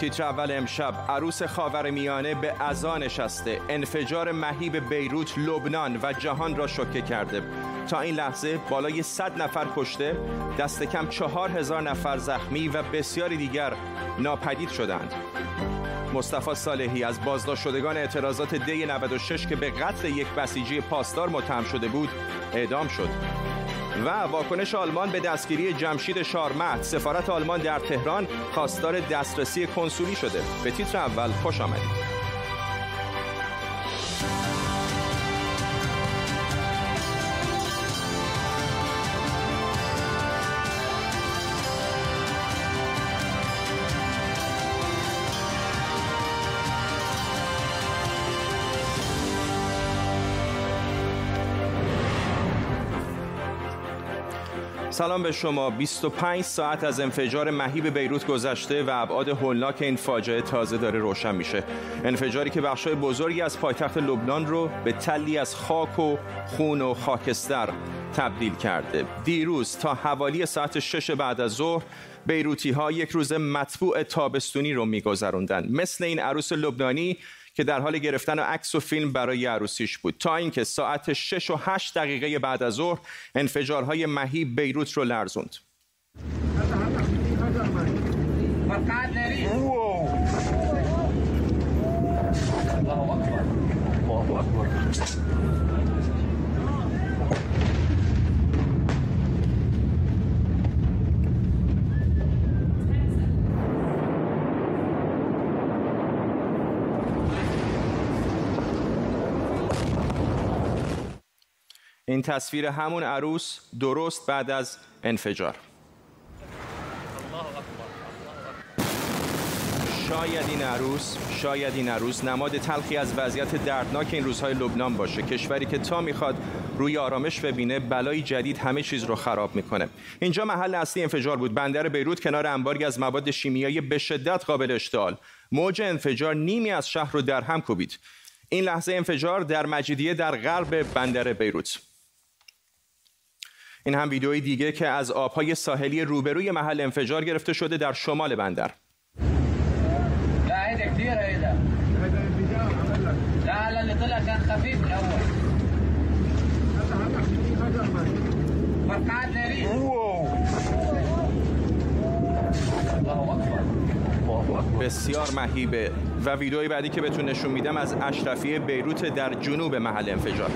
تیتر اول امشب عروس خاور میانه به ازا نشسته. انفجار مهیب بیروت لبنان و جهان را شوکه کرده. تا این لحظه بالای 100 نفر کشته دست کم چهار هزار نفر زخمی و بسیاری دیگر ناپدید شدند. مصطفی صالحی از بازداشت شدگان اعتراضات دی 96 که به قتل یک بسیجی پاسدار متهم شده بود اعدام شد. و واکنش آلمان به دستگیری جمشید شارمت سفارت آلمان در تهران خواستار دسترسی کنسولی شده. به تیتر اول خوش آمدید. سلام به شما. 25 ساعت از انفجار مهیب بیروت گذشته و ابعاد هولناک این فاجعه تازه داره روشن میشه. انفجاری که بخشای بزرگی از پایتخت لبنان رو به تلی از خاک و خون و خاکستر تبدیل کرده. دیروز تا حوالی ساعت 6 بعد از ظهر بیروتی ها یک روز مطبوع تابستونی رو میگذروندن. مثل این عروس لبنانی که در حال گرفتن عکس و فیلم برای عروسیش بود تا اینکه ساعت 6 و 8 دقیقه بعد از ظهر انفجارهای مهیب بیروت رو لرزوند. این تصویر همون عروس درست بعد از انفجار. شاید این عروس شاید این عروس نماد تلخی از وضعیت دردناک این روزهای لبنان باشه. کشوری که تا می‌خواد روی آرامش ببینه بلای جدید همه چیز رو خراب می‌کنه. اینجا محل اصلی انفجار بود. بندر بیروت کنار انباری از مواد شیمیایی به شدت قابل اشتعال. موج انفجار نیمی از شهر رو در هم کوبید. این لحظه انفجار در مجیدیه در غرب بندر بیروت. این هم ویدئوی دیگه که از آبهای ساحلی روبروی محل انفجار گرفته شده در شمال بندر. بسیار مهیبه. و ویدئوی بعدی که بهتون نشون میدم از اشرفی بیروت در جنوب محل انفجار.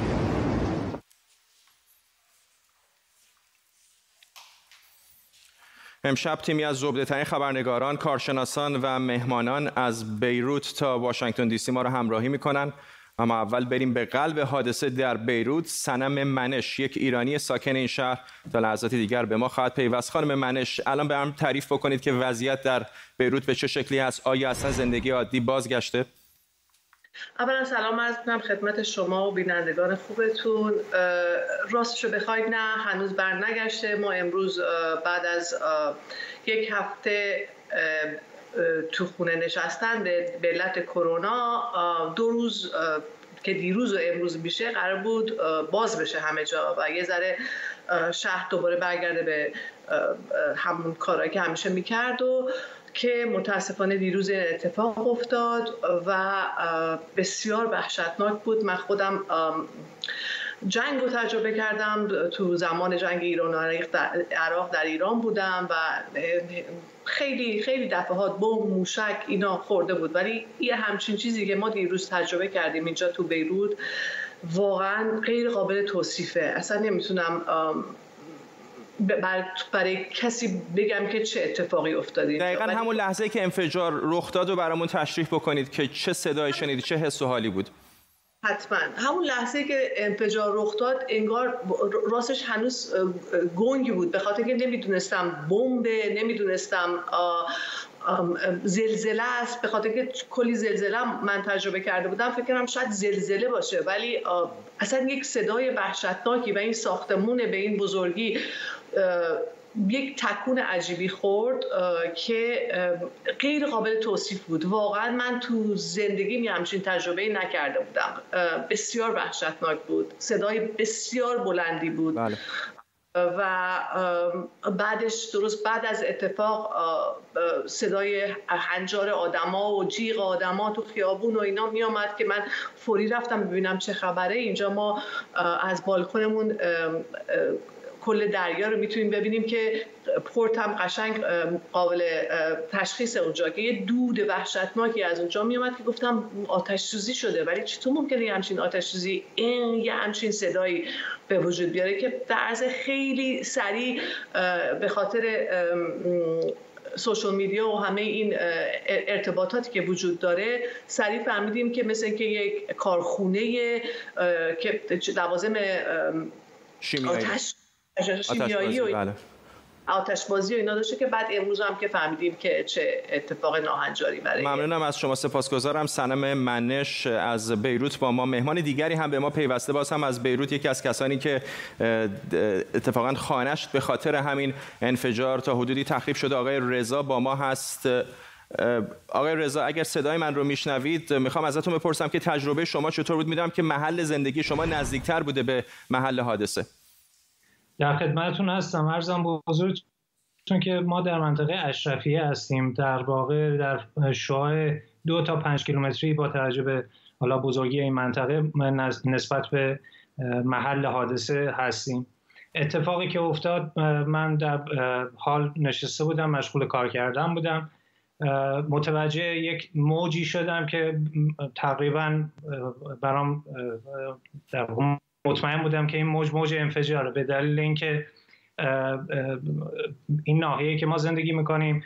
امشب تیمی از زبده خبرنگاران، کارشناسان و مهمانان از بیروت تا واشنگتن دی سی ما را همراهی می‌کنن. اما اول بریم به قلب حادثه در بیروت. سنم منش یک ایرانی ساکن این شهر تا لحظات دیگر به ما خواهد پیوست. خانم منش الان به هم تعریف بکنید که وضعیت در بیروت به چه شکلی هست؟ آیا اصلا زندگی عادی بازگشته؟ اولا سلام از کنم خدمت شما و بینندگان خوبتون. راستشو بخواید نه هنوز بر نگشته ما امروز بعد از یک هفته تو خونه نشستن به علت کرونا دو روز که دیروز و امروز میشه قرار بود باز بشه همه جا و یه ذره شهر دوباره برگرده به همون کارهایی که همیشه می‌کرد و که متاسفانه دیروز اتفاق افتاد و بسیار وحشتناک بود. من خودم جنگ رو تجربه کردم. تو زمان جنگ ایران و عراق در ایران بودم و خیلی خیلی دفعات بم موشک اینا خورده بود. ولی یه همچین چیزی که ما دیروز تجربه کردیم اینجا تو بیروت واقعا غیر قابل توصیفه. اصلا نمی‌تونم برای کسی بگم که چه اتفاقی افتاده دقیقا همون لحظه که انفجار رخ داد و برامون تشریح بکنید که چه صدایی شنیدی چه حس و حالی بود. حتما. همون لحظه که انفجار رخ داد انگار راستش هنوز گنگی بود. به خاطر که نمی‌دونستم بمبه نمی‌دونستم زلزله است. به خاطر که کلی زلزله من تجربه کرده بودم. فکر کنم شاید زلزله باشه ولی اصلا یک صدای وحشتناکی و این ساختمون به این بزرگی یک تکون عجیبی خورد که غیر قابل توصیف بود. واقعا من تو زندگی همچین تجربه نکرده بودم. بسیار وحشتناک بود. صدای بسیار بلندی بود. بله. و بعدش درست بعد از اتفاق صدای هنجار آدما و جیغ آدما تو خیابون و اینا میامد که من فوری رفتم ببینم چه خبره. اینجا ما از بالکنمون کل دریا رو می‌تونیم ببینیم که پورت هم قشنگ قابل تشخیص اونجا که یه دود وحشتناکی از اونجا میومد که گفتم آتش سوزی شده. ولی چطور ممکنه یه همچین آتش سوزی این یه همچین صدایی به وجود بیاره که در خیلی سریع به خاطر سوشال میدیا و همه این ارتباطاتی که وجود داره سریع فهمیدیم که مثل اینکه یک کارخونه که لوازم آتش شیمیایی و بله. آتش بازی و اینا داشته که بعد امروز هم که فهمیدیم که چه اتفاق ناهنجاری برای ممنونم از شما سپاسگزارم. سنم منش از بیروت با ما. مهمان دیگری هم به ما پیوسته. باز هم از بیروت یکی از کسانی که اتفاقا خانش به خاطر همین انفجار تا حدودی تخریب شده. آقای رضا با ما هست. آقای رضا اگر صدای من رو میشنوید می‌خوام ازتون بپرسم که تجربه شما چطور بود؟ می‌دونم که محل زندگی شما نزدیکتر بوده به محل حادثه. در خدمتتون هستم. ارزم بزرگ چون که ما در منطقه اشرفیه هستیم. در واقع در شعاع دو تا پنج کیلومتری با توجه به حالا بزرگی این منطقه نسبت به محل حادثه هستیم. اتفاقی که افتاد من در حال نشسته بودم مشغول کار کردن بودم. متوجه یک موجی شدم که تقریبا برام مطمئن بودم که این موج موج انفجاره به دلیل اینکه این ناحیه که ما زندگی می‌کنیم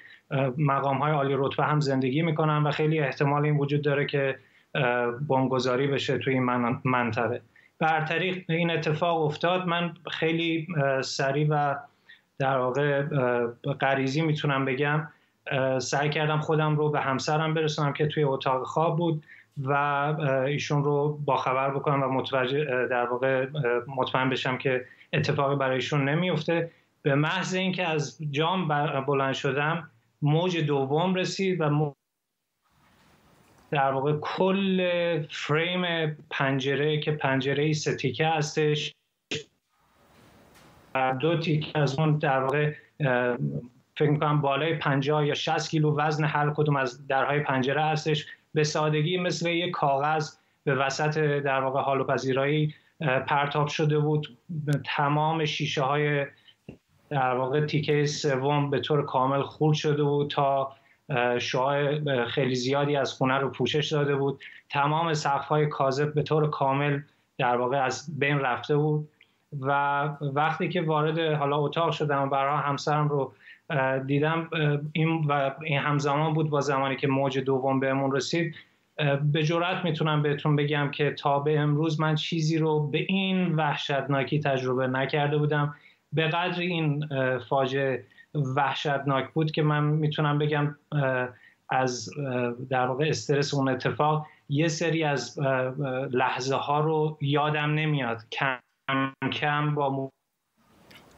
مقام های عالی رتبه هم زندگی می‌کنن و خیلی احتمال این وجود داره که بمبگذاری بشه توی این منطقه. طریق این اتفاق افتاد من خیلی سریع و در واقع غریزی می‌تونم بگم سعی کردم خودم رو به همسرم برسونم که توی اتاق خواب بود. و ایشون رو با خبر بکنم و متوجه در واقع مطمئن بشم که اتفاقی برایشون نمیفته. به محض اینکه از جام بلند شدم موج دوم رسید و در واقع کل فریم پنجره که پنجره سه تیکه هستش دو تیکه از اون در واقع فکر می‌کنم بالای 50 یا 60 کیلو وزن هر کدوم از درهای پنجره هستش. به سادگی مثل یک کاغذ به وسط در واقع حال و پذیرایی پرتاب شده بود. تمام شیشه های در واقع تیکه سوم به طور کامل خورد شده بود تا شعاع خیلی زیادی از خونه رو پوشش داده بود. تمام سقف های کاذب به طور کامل در واقع از بین رفته بود. و وقتی که وارد حالا اتاق شدم و برای همسرم رو دیدم این و این همزمان بود با زمانی که موج دوم بهمون رسید. به جرات می‌تونم بهتون بگم که تا به امروز من چیزی رو به این وحشتناکی تجربه نکرده بودم. به قدر این فاجعه وحشتناک بود که من می‌تونم بگم از در واقع استرس اون اتفاق یه سری از لحظه ها رو یادم نمیاد. کم کم با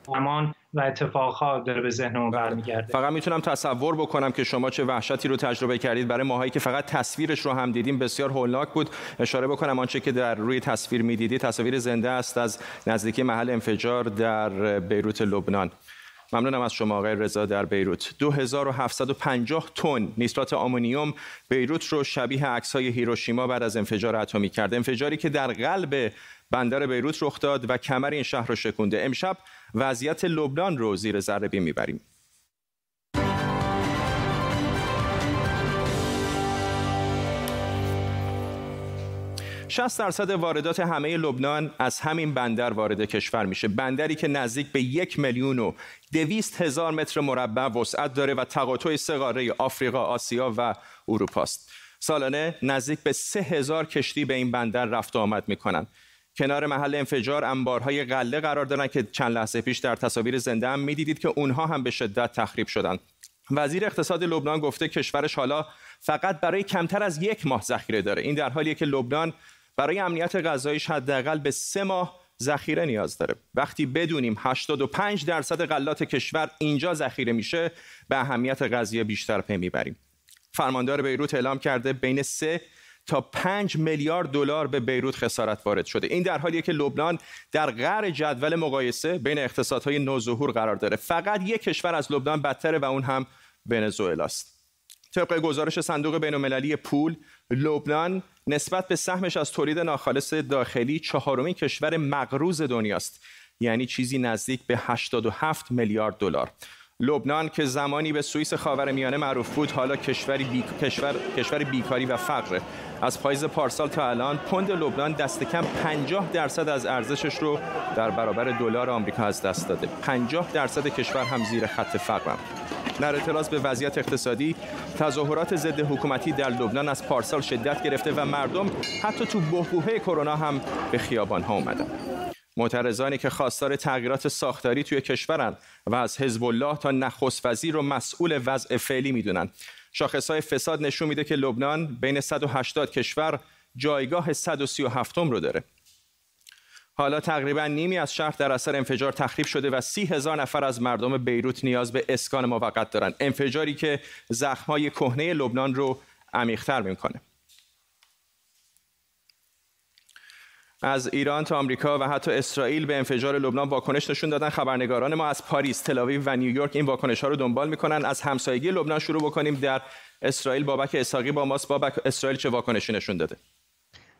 زمان و اتفاقها داره به ذهنمون برمیگرده. فقط می‌تونم تصور بکنم که شما چه وحشتی رو تجربه کردید. برای ماهایی که فقط تصویرش رو هم دیدیم بسیار هولناک بود. اشاره بکنم آنچه که در روی تصویر می‌دیدید. تصاویر زنده است از نزدیکی محل انفجار در بیروت لبنان. ممنونم از شما آقای رضا در بیروت. 2750 تن نیترات آمونیوم بیروت رو شبیه عکس‌های هیروشیما بعد از انفجار اتمی کرد. انفجاری که در قلب بندر بیروت رخ داد و کمر این شهر رو شکونده. امشب وضعیت لبنان رو زیر ذره بین می‌بریم. 60 درصد واردات همه لبنان از همین بندر وارد کشور میشه بندری که نزدیک به یک میلیون و دویست هزار متر مربع وسعت داره و تقاطع سه قاره آفریقا، آسیا و اروپا است. سالانه نزدیک به سه هزار کشتی به این بندر رفت و آمد می‌کنن. کنار محل انفجار انبارهای غله قرار دارن که چند لحظه پیش در تصاویر زنده هم می‌دیدید که اونها هم به شدت تخریب شدند. وزیر اقتصاد لبنان گفته کشورش حالا فقط برای کمتر از یک ماه ذخیره داره این در حالیه که لبنان برای امنیت غذاییش حداقل به سه ماه ذخیره نیاز داره. وقتی بدونیم 85 درصد غلات کشور اینجا ذخیره میشه به اهمیت قضیه بیشتر پی می‌بریم. فرماندار بیروت اعلام کرده بین سه تا 5 میلیارد دلار به بیروت خسارت وارد شده. این در حالیه که لبنان در غر جدول مقایسه بین اقتصادهای نوظهور قرار داره. فقط یک کشور از لبنان بدتره و اون هم ونزوئلاست. طبق گزارش صندوق بین‌المللی پول لبنان نسبت به سهمش از تولید ناخالص داخلی چهارمین کشور مقروض دنیاست. یعنی چیزی نزدیک به 87 میلیارد دلار. لبنان که زمانی به سوئیس خاورمیانه معروف بود حالا کشوری بی... کشور... کشور بیکاری و فقره. از پاییز پارسال تا الان پوند لبنان دست کم 50 درصد از ارزشش رو در برابر دلار آمریکا از دست داده. 50 درصد کشور هم زیر خط فقر در اعتراض به وضعیت اقتصادی تظاهرات ضد حکومتی در لبنان از پارسال شدت گرفته و مردم حتی تو بحبوحه کرونا هم به خیابان ها اومدن. معترضانی که خواستار تغییرات ساختاری توی کشورند و از حزب الله تا نخست وزیر رو مسئول وضع فعلی می‌دونن. های فساد نشون میده که لبنان بین 180 کشور جایگاه 137 رو داره. حالا تقریبا نیمی از شهر در اثر انفجار تخریب شده و سی هزار نفر از مردم بیروت نیاز به اسکان موقت دارند انفجاری که زخمهای کهنه لبنان رو عمیقتر می‌کنه. از ایران تا آمریکا و حتی اسرائیل به انفجار لبنان واکنش نشون دادن. خبرنگاران ما از پاریس، تلاویو و نیویورک این واکنش ها رو دنبال می‌کنن. از همسایگی لبنان شروع بکنیم. در اسرائیل بابک اساقی با ماست. بابک اسرائیل چه واکنشی نشون داده؟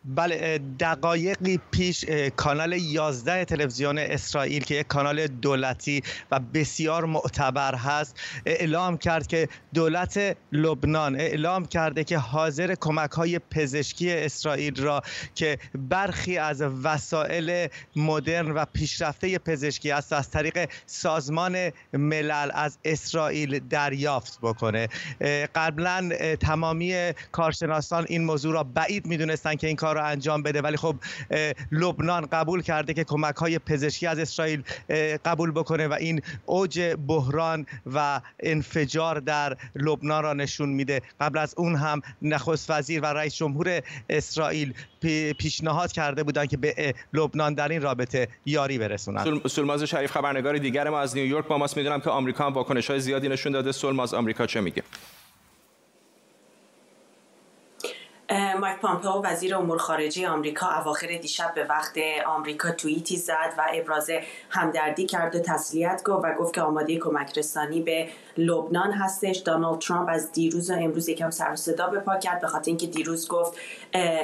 بله دقایقی پیش کانال 11 تلویزیون اسرائیل که یک کانال دولتی و بسیار معتبر هست اعلام کرد که دولت لبنان اعلام کرده که حاضر کمک های پزشکی اسرائیل را که برخی از وسایل مدرن و پیشرفته پزشکی است از طریق سازمان ملل از اسرائیل دریافت بکنه. قبلا تمامی کارشناسان این موضوع را بعید می‌دونستند که این کار رو انجام بده. ولی خب لبنان قبول کرده که کمک های پزشکی از اسرائیل قبول بکنه و این اوج بحران و انفجار در لبنان را نشون میده. قبل از اون هم نخست وزیر و رئیس جمهور اسرائیل پیشنهاد کرده بودند که به لبنان در این رابطه یاری برسونند. سلماز شریف خبرنگار دیگر ما از نیویورک با ماست. می‌دونم که آمریکا هم واکنش های زیادی نشون داده. سلماز آمریکا چه میگه؟ مایک پامپئو وزیر امور خارجه آمریکا اواخر دیشب به وقت آمریکا توییتی زد و ابراز همدردی کرد و تسلیت گفت و گفت که آماده کمک رسانی به لبنان هستش. دانالد ترامپ از دیروز و امروز یکم سر و صدا به پا کرد. به خاطر اینکه دیروز گفت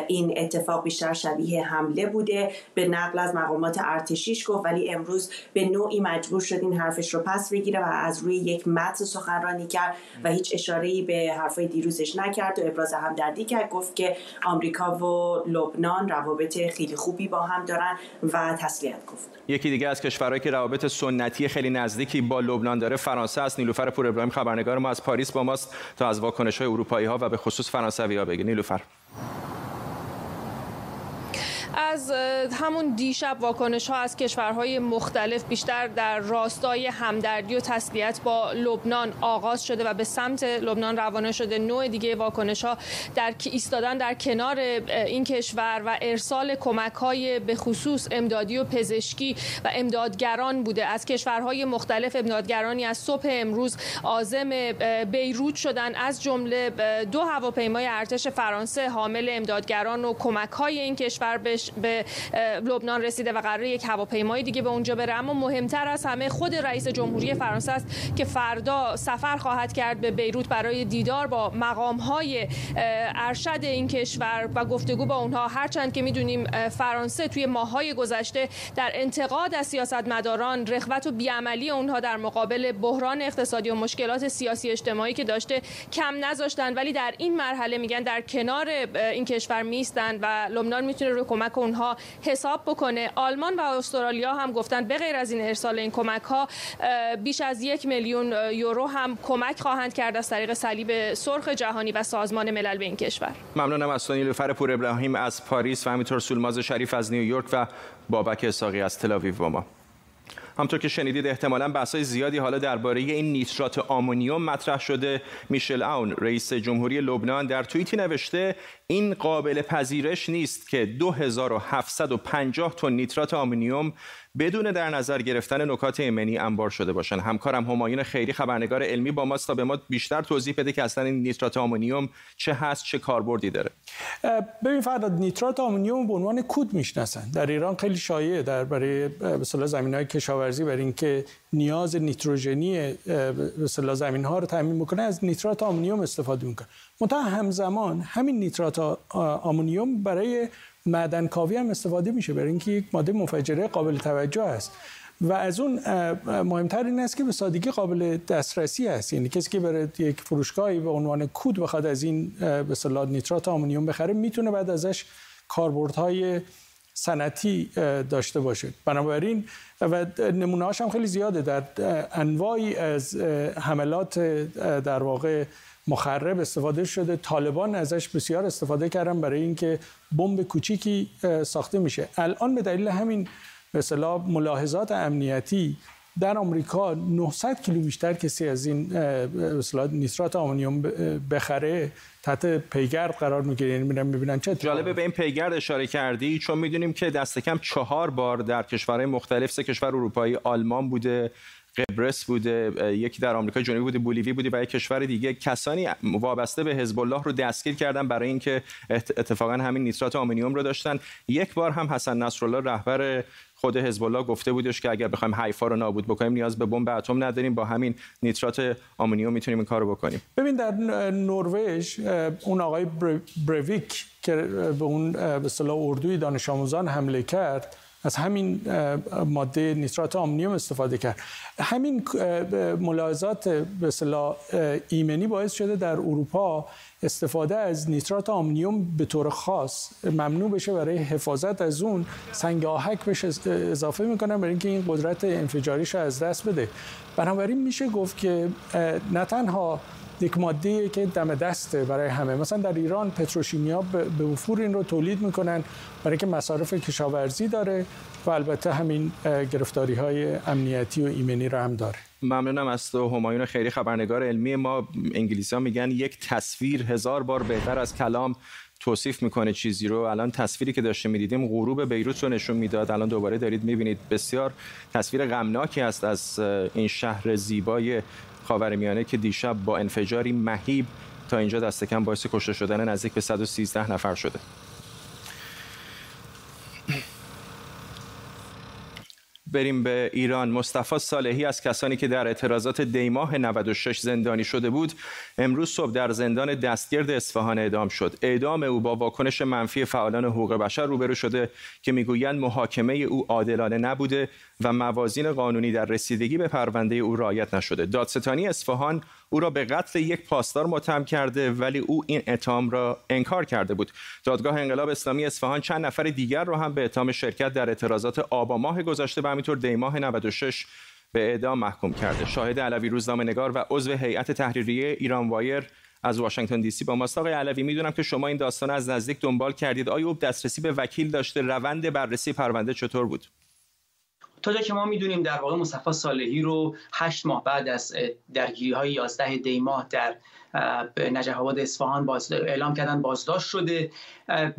این اتفاق بیشتر شبیه حمله بوده. به نقل از مقامات ارتشیش گفت ولی امروز به نوعی مجبور شد این حرفش رو پس بگیره و از روی یک متن سخنرانی کرد و هیچ اشاره‌ای به حرفای دیروزش نکرد و ابراز همدردی کرد. گفت که آمریکا و لبنان روابط خیلی خوبی با هم دارن و تسلیت گفت. یکی دیگه از کشورهایی که روابط سنتی خیلی نزدیکی با لبنان داره فرانسه است. نیلوفر پور ابراهیم خبرنگار ما از پاریس با ماست تا از واکنش های اروپایی ها و به خصوص فرانسوی ها بگه. نیلوفر. از همون دیشب واکنش ها از کشورهای مختلف بیشتر در راستای همدردی و تسلیت با لبنان آغاز شده و به سمت لبنان روانه شده. نوع دیگه واکنش ها در ایستادن در کنار این کشور و ارسال کمک های به خصوص امدادی و پزشکی و امدادگران بوده. از کشورهای مختلف امدادگرانی از صبح امروز عازم بیروت شدن. از جمله دو هواپیمای ارتش فرانسه حامل امدادگران و کمک های این کشور به لبنان رسیده و قرار یک هواپیمای دیگه به اونجا بره. اما مهمتر از همه خود رئیس جمهوری فرانسه است که فردا سفر خواهد کرد به بیروت برای دیدار با مقام های ارشد این کشور و گفتگو با اونها. هرچند که می‌دونیم فرانسه توی ماهای گذشته در انتقاد از سیاستمداران رغبت و بیعملی اونها در مقابل بحران اقتصادی و مشکلات سیاسی اجتماعی که داشته کم نذاشتن ولی در این مرحله میگن در کنار این کشور میستن و لبنان می‌تونه رو کمک اونها حساب بکنه. آلمان و استرالیا هم گفتن به غیر از این ارسال این کمک ها بیش از یک میلیون یورو هم کمک خواهند کرد از طریق صلیب سرخ جهانی و سازمان ملل به این کشور. ممنونم از نیلوفر پور ابراهیم از پاریس و همینطور سولماز شریف از نیویورک و بابک اساقی از تلاویو با ما. همطور که شنیدید احتمالا بحث‌های زیادی حالا درباره این نیترات آمونیوم مطرح شده. میشل اون رئیس جمهوری لبنان در توییتی نوشته این قابل پذیرش نیست که 2750 تن نیترات آمونیوم بدون در نظر گرفتن نکات ایمنی انبار شده باشن. همکارم همایون خیری خبرنگار علمی با ماست تا به ما بیشتر توضیح بده که اصلا این نیترات آمونیوم چه هست چه کاربردی داره. ببین فردا نیترات آمونیوم به عنوان کود می‌شناسن. در ایران خیلی شایعه در برای مثلا زمین های کشاورزی برای اینکه نیاز نیتروژنی مثلا زمین ها رو تامین می‌کنه از نیترات آمونیوم استفاده می‌کنه منتها همزمان همین نیترات آمونیوم برای معدن کاوی هم استفاده میشه برای اینکه یک ماده مفجره قابل توجه است. و از اون مهمتر این است که به سادگی قابل دسترسی است. یعنی کسی که بره یک فروشگاهی به عنوان کود بخواد از این به نیترات آمونیوم بخره می‌تونه بعد ازش کاربردهای سنتی داشته باشه. بنابراین و نمونه هم خیلی زیاده. در انواعی از حملات در واقع مخرب استفاده شده. طالبان ازش بسیار استفاده کردن برای اینکه بمب کوچیکی ساخته میشه. الان به دلیل همین مثلا ملاحظات امنیتی در آمریکا 900 کیلو بیشتر کسی از این نیترات آمونیوم بخره تحت پیگرد قرار می‌گیره. یعنی میرن می‌بینن چه جالبه به این پیگرد اشاره کردی چون می‌دونیم که دست کم چهار بار در کشورهای مختلف سه کشور اروپایی آلمان بوده قبرس بوده یکی در آمریکا جنوبی بوده بولیوی بوده و یک کشور دیگه. کسانی وابسته به حزب الله رو دستگیر کردن برای اینکه اتفاقا همین نیترات آمونیوم رو داشتن. یک بار هم حسن نصرالله رهبر خود حزب الله گفته بودش که اگر بخوایم حیفا رو نابود بکنیم نیاز به بمب اتم نداریم. با همین نیترات آمونیوم می‌تونیم این کارو بکنیم. ببین در نروژ اون آقای برویک که به اون به اصطلاح اردوی دانش آموزان حمله کرد از همین ماده نیترات آمونیوم استفاده کرد. همین ملاحظات به اصطلاح ایمنی باعث شده در اروپا استفاده از نیترات آمونیوم به طور خاص ممنوع بشه برای حفاظت از اون سنگ آهک اضافه می‌کنن برای اینکه این قدرت انفجاریش از دست بده. بنابراین میشه گفت که نه تنها یک ماده که دم دسته برای همه. مثلا در ایران پتروشیمیا به وفور این رو تولید می‌کنن برای که مصارف کشاورزی داره و البته همین گرفتاری های امنیتی و ایمنی رو هم داره. ممنونم از تو همایون خیری خبرنگار علمی ما. انگلیسی میگن یک تصویر هزار بار بهتر از کلام توصیف می‌کنه چیزی رو. الان تصویری که داشته می‌دیدیم غروب بیروت رو نشون می‌داد. الان دوباره دارید می‌بینید. بسیار تصویر غمناکی است از این شهر زیبای خاورمیانه که دیشب با انفجاری مهیب تا اینجا دست کم باعث کشته شدن نزدیک به 113 نفر شده. بریم به ایران. مصطفی صالحی از کسانی که در اعتراضات دیماه 96 زندانی شده بود امروز صبح در زندان دستگرد اصفهان اعدام شد. اعدام او با واکنش منفی فعالان حقوق بشر روبرو شده که می‌گویند محاکمه او عادلانه نبوده. و موازین قانونی در رسیدگی به پرونده او رعایت نشده. دادستانی اصفهان او را به قتل یک پاسدار متهم کرده ولی او این اتهام را انکار کرده بود. دادگاه انقلاب اسلامی اصفهان چند نفر دیگر را هم به اتهام شرکت در اعتراضات آبا ماه گذشته و همینطور دیماه 96 به اعدام محکوم کرده. شاهد علوی روزنامه نگار و عضو هیئت تحریریه ایران وایر از واشنگتن دی سی با ماست. آقای علوی می‌دونم که شما این داستان از نزدیک دنبال کردید. آیا او دسترسی به وکیل داشته؟ روند بررسی پرونده چطور بود؟ تا جایی که ما می‌دونیم در واقع مصطفی صالحی رو هشت ماه بعد از درگیری های 11 دی ماه در نجف آباد اصفهان باز اعلام کردن بازداشت شده.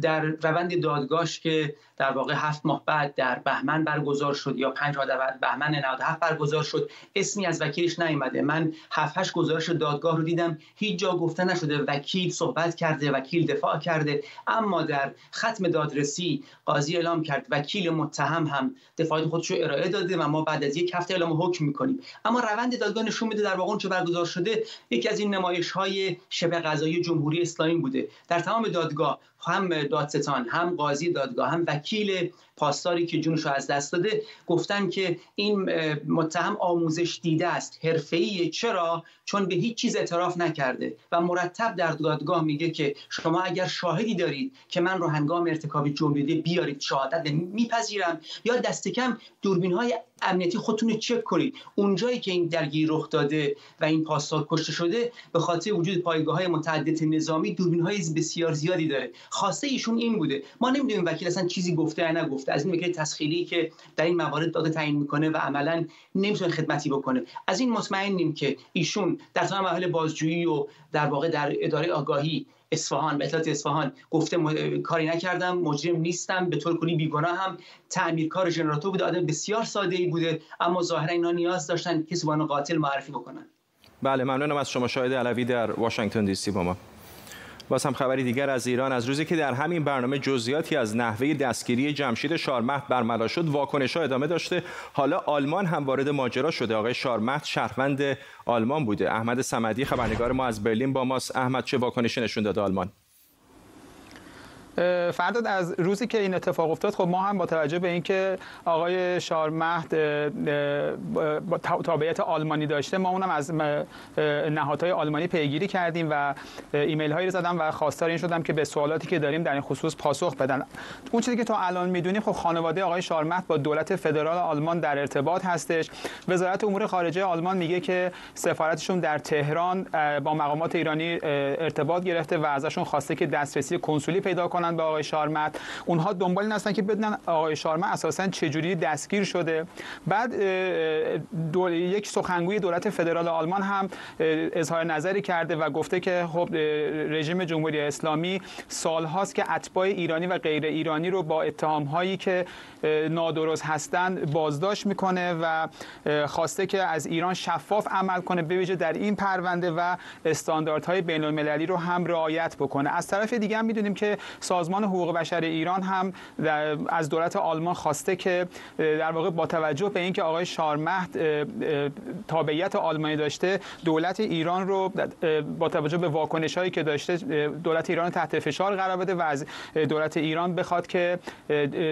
در روند دادگاهش که در واقع هفت ماه بعد در بهمن برگزار شد یا پنج ماه بعد بهمن 97 برگزار شد اسمی از وکیلش نیامده من هفت هشت گزارش دادگاه رو دیدم هیچ جا گفته نشده وکیل صحبت کرده وکیل دفاع کرده. اما در ختم دادرسی قاضی اعلام کرد وکیل متهم هم دفاع خودش رو ارائه داده و ما بعد از یک هفته اعلام حکم می‌کنیم. اما روند دادگاه نشون میده در واقع چه برگزار شده یکی از این نمایش های شبه قضایی جمهوری اسلامی بوده. در تمام دادگاه هم دادستان هم قاضی دادگاه هم وکیل پاسداری که جونش از دست داده گفتن که این متهم آموزش دیده است. حرفه‌ای چرا؟ چون به هیچ چیز اعتراف نکرده. و مرتب در دادگاه میگه که شما اگر شاهدی دارید که من رو هنگام ارتکاب جرم بیارید شهادت میپذیرم. یا دست کم دوربین های امنیتی خودتون رو چک کنید. اونجایی که این درگیری رخ داده و این پاسدار کشته شده به خاطر وجود پایگاه های متعدد نظامی دوربین های بسیار زیادی داره. خواسته ایشون این بوده. ما نمی‌دونیم وکیل اصلا چیزی گفته یا نگفته. از این وکیل تسخیری که در این موارد داده تعیین می‌کنه و عملا نمی‌تونه خدمتی بکنه. از این مطمئنیم که ایشون در تمام مراحل بازجویی و در واقع در اداره آگاهی اصفهان به اطلاعات اصفهان گفته کاری نکردم مجرم نیستم به طور کلی بیگناه هم. تعمیرکار ژنراتور بوده آدم بسیار ساده ای بوده اما ظاهرا اینا نیاز داشتن کسی به قاتل معرفی بکنن. بله ممنونم از شما شاهد علوی در واشنگتن دی سی با ما. باز هم خبری دیگر از ایران. از روزی که در همین برنامه جزئیاتی از نحوه دستگیری جمشید شارمهد برملا شد واکنش ها ادامه داشته. حالا آلمان هم وارد ماجرا شده. آقای شارمهد شهروند آلمان بوده. احمد صمدی خبرنگار ما از برلین با ماست. احمد چه واکنشی نشون داده آلمان؟ فرداد از روزی که این اتفاق افتاد خب ما هم با توجه به اینکه آقای شارمهد تابعیت آلمانی داشته ما اونم از نهادهای آلمانی پیگیری کردیم و ایمیل هایی رو زدم و خواستار این شدم که به سوالاتی که داریم در این خصوص پاسخ بدن. اون چیزی که تا الان می‌دونیم خب خانواده آقای شارمهد با دولت فدرال آلمان در ارتباط هستش. وزارت امور خارجه آلمان میگه که سفارتشون در تهران با مقامات ایرانی ارتباط گرفته و ازشون خواسته که دسترسی کنسولی پیدا کنن. به آقای شارمت. اونها دنبال این هستن که بدونن آقای شارمت اساسا چجوری دستگیر شده. بعد یک سخنگوی دولت فدرال آلمان هم اظهار نظری کرده و گفته که خب رژیم جمهوری اسلامی سالهاست که اتباع ایرانی و غیر ایرانی رو با اتهام هایی که نادرست هستند بازداشت می‌کنه و خواسته که از ایران شفاف عمل کنه به ویژه در این پرونده و استانداردهای بین المللی رو هم رعایت بکنه. از طرف دیگه هم می‌دونیم که سازمان حقوق بشر ایران هم از دولت آلمان خواسته که در واقع با توجه به اینکه آقای شارمهد تابعیت آلمانی داشته دولت ایران رو با توجه به واکنش هایی که داشته دولت ایران تحت فشار قرار بده و از دولت ایران بخواد که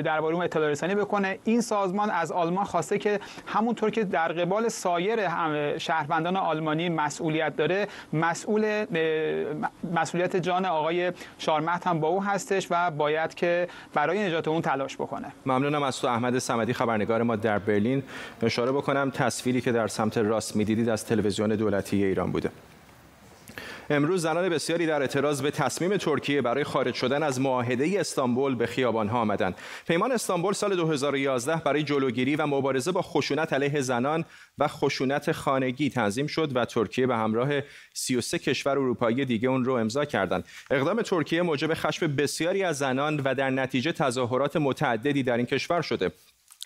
درباره اون اطلاع رسانی بکنه. این سازمان از آلمان خواسته که همونطور که در قبال سایر شهروندان آلمانی مسئولیت داره مسئول مسئولیت جان آقای شارمهد هم با او هستش و باید که برای نجات اون تلاش بکنه. ممنونم از تو احمد صمدی خبرنگار ما در برلین. اشاره بکنم تصویری که در سمت راست می‌دیدید از تلویزیون دولتی ایران بوده. امروز زنان بسیاری در اعتراض به تصمیم ترکیه برای خارج شدن از معاهده استانبول به خیابانها آمدند. پیمان استانبول سال 2011 برای جلوگیری و مبارزه با خشونت علیه زنان و خشونت خانگی تنظیم شد و ترکیه به همراه 33 کشور اروپایی دیگه اون رو امضا کردند. اقدام ترکیه موجب خشم بسیاری از زنان و در نتیجه تظاهرات متعددی در این کشور شده.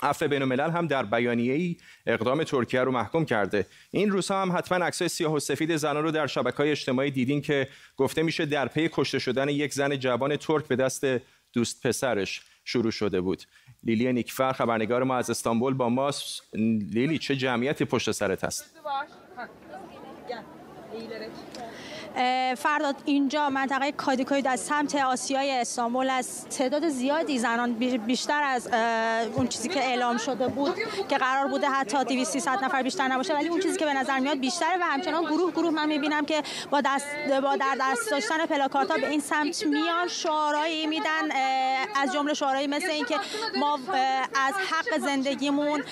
عفو بین الملل هم در ای اقدام ترکیه رو محکوم کرده. این روزها هم حتما عکسای سیاه و سفید زنان رو در شبکه های اجتماعی دیدین که گفته میشه در پی کشته شدن یک زن جوان ترک به دست دوست پسرش شروع شده بود. لیلی نیکفر خبرنگار ما از استانبول با ماست. لیلی چه جمعیتی پشت سرت هست؟ فرداد اینجا منطقه کادیکوی در سمت آسیای استانبول از تعداد زیادی زنان بیشتر از اون چیزی که اعلام شده بود که قرار بوده حتی 200 300 نفر بیشتر نباشه ولی اون چیزی که به نظر میاد بیشتره و همچنان گروه گروه من می‌بینم که با دست با در دست داشتن پلاکارت به این سمت میان شعارهایی میدن از جمله شعارهایی مثل اینکه ما از حق زندگیمون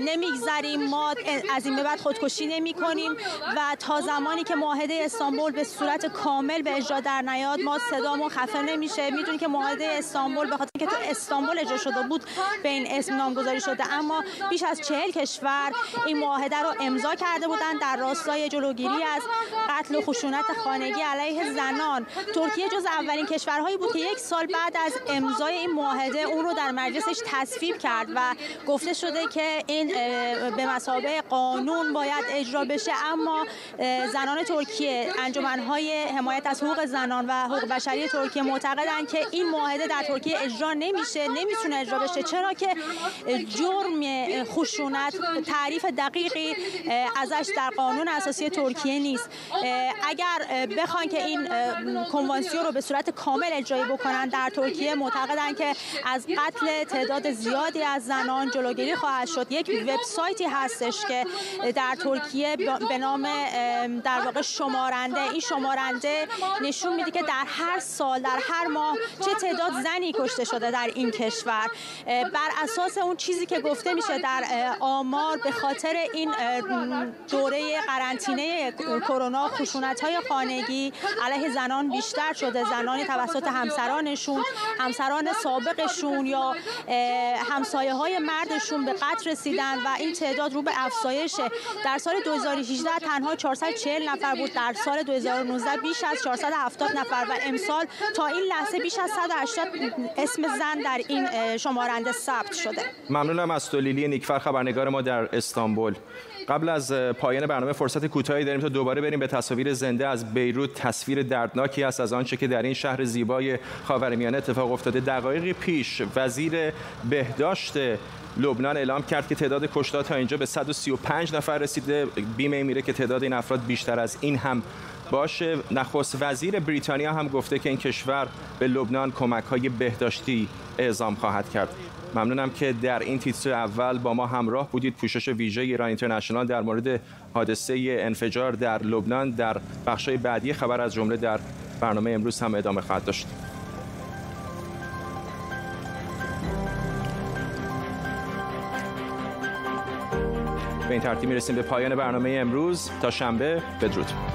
نمیگذریم ما از این به بعد خودکشی نمی کنیم و تا زمانی که معاهده استانبول استانبول به صورت کامل به اجرا در نیاد. ما صدامون خفه نمیشه. می‌دونی که معاهده استانبول به خاطر که تو استانبول اجرا شده بود به این اسم نامگذاری شده. اما بیش از چهل کشور این معاهده رو امضا کرده بودند در راستای جلوگیری از قتل و خشونت خانگی علیه زنان. ترکیه جز اولین کشورهایی بود که یک سال بعد از امضای این معاهده اون رو در مجلسش تصویب کرد و گفته شده که این به مسابقه قانون باید اجرا بشه. اما زنان ترکیه انجمنهای حمایت از حقوق زنان و حقوق بشری ترکیه معتقدند که این معاهده در ترکیه اجرا نمیشه نمی‌تونه اجرا بشه. چرا که جرم خشونت تعریف دقیقی ازش در قانون اساسی ترکیه نیست. اگر بخوان که این کنوانسیون رو به صورت کامل اجرایی بکنن در ترکیه معتقدند که از قتل تعداد زیادی از زنان جلوگیری خواهد شد. یک وبسایتی هستش که در ترکیه به نام در واقع شمارن شمارنده این شمارنده نشون میده که در هر سال در هر ماه چه تعداد زنی کشته شده در این کشور بر اساس اون چیزی که گفته میشه در آمار به خاطر این دوره قرنطینه کرونا خشونت های خانگی علیه زنان بیشتر شده زنانی توسط همسرانشون همسران سابقشون یا همسایه های مردشون به قتل رسیدن و این تعداد رو به افزایش در سال 2018 تنها 440 نفر بود در سال 2019 بیش از 470 نفر و امسال تا این لحظه بیش از 180 اسم زن در این شمارنده ثبت شده. ممنونم از تولیلی نیکفر خبرنگار ما در استانبول. قبل از پایان برنامه فرصت کوتاهی داریم تا دوباره بریم به تصاویر زنده. از بیروت تصویر دردناکی است از آنچه که در این شهر زیبای خاورمیانه اتفاق افتاده. دقایقی پیش وزیر بهداشت لبنان اعلام کرد که تعداد کشته تا اینجا به 135 نفر رسیده. بیمه میره که تعداد این افراد بیشتر از این هم باشه. نخست وزیر بریتانیا هم گفته که این کشور به لبنان کمک های بهداشتی اعزام خواهد کرد. ممنونم که در این تیتر اول با ما همراه بودید. پوشش ویژه ایران اینترنشنال در مورد حادثه انفجار در لبنان در بخشای بعدی خبر از جمله در برنامه امروز هم ادامه خواهد داشت. به این ترتیب می‌رسیم به پایان برنامه امروز. تا شنبه بدرود.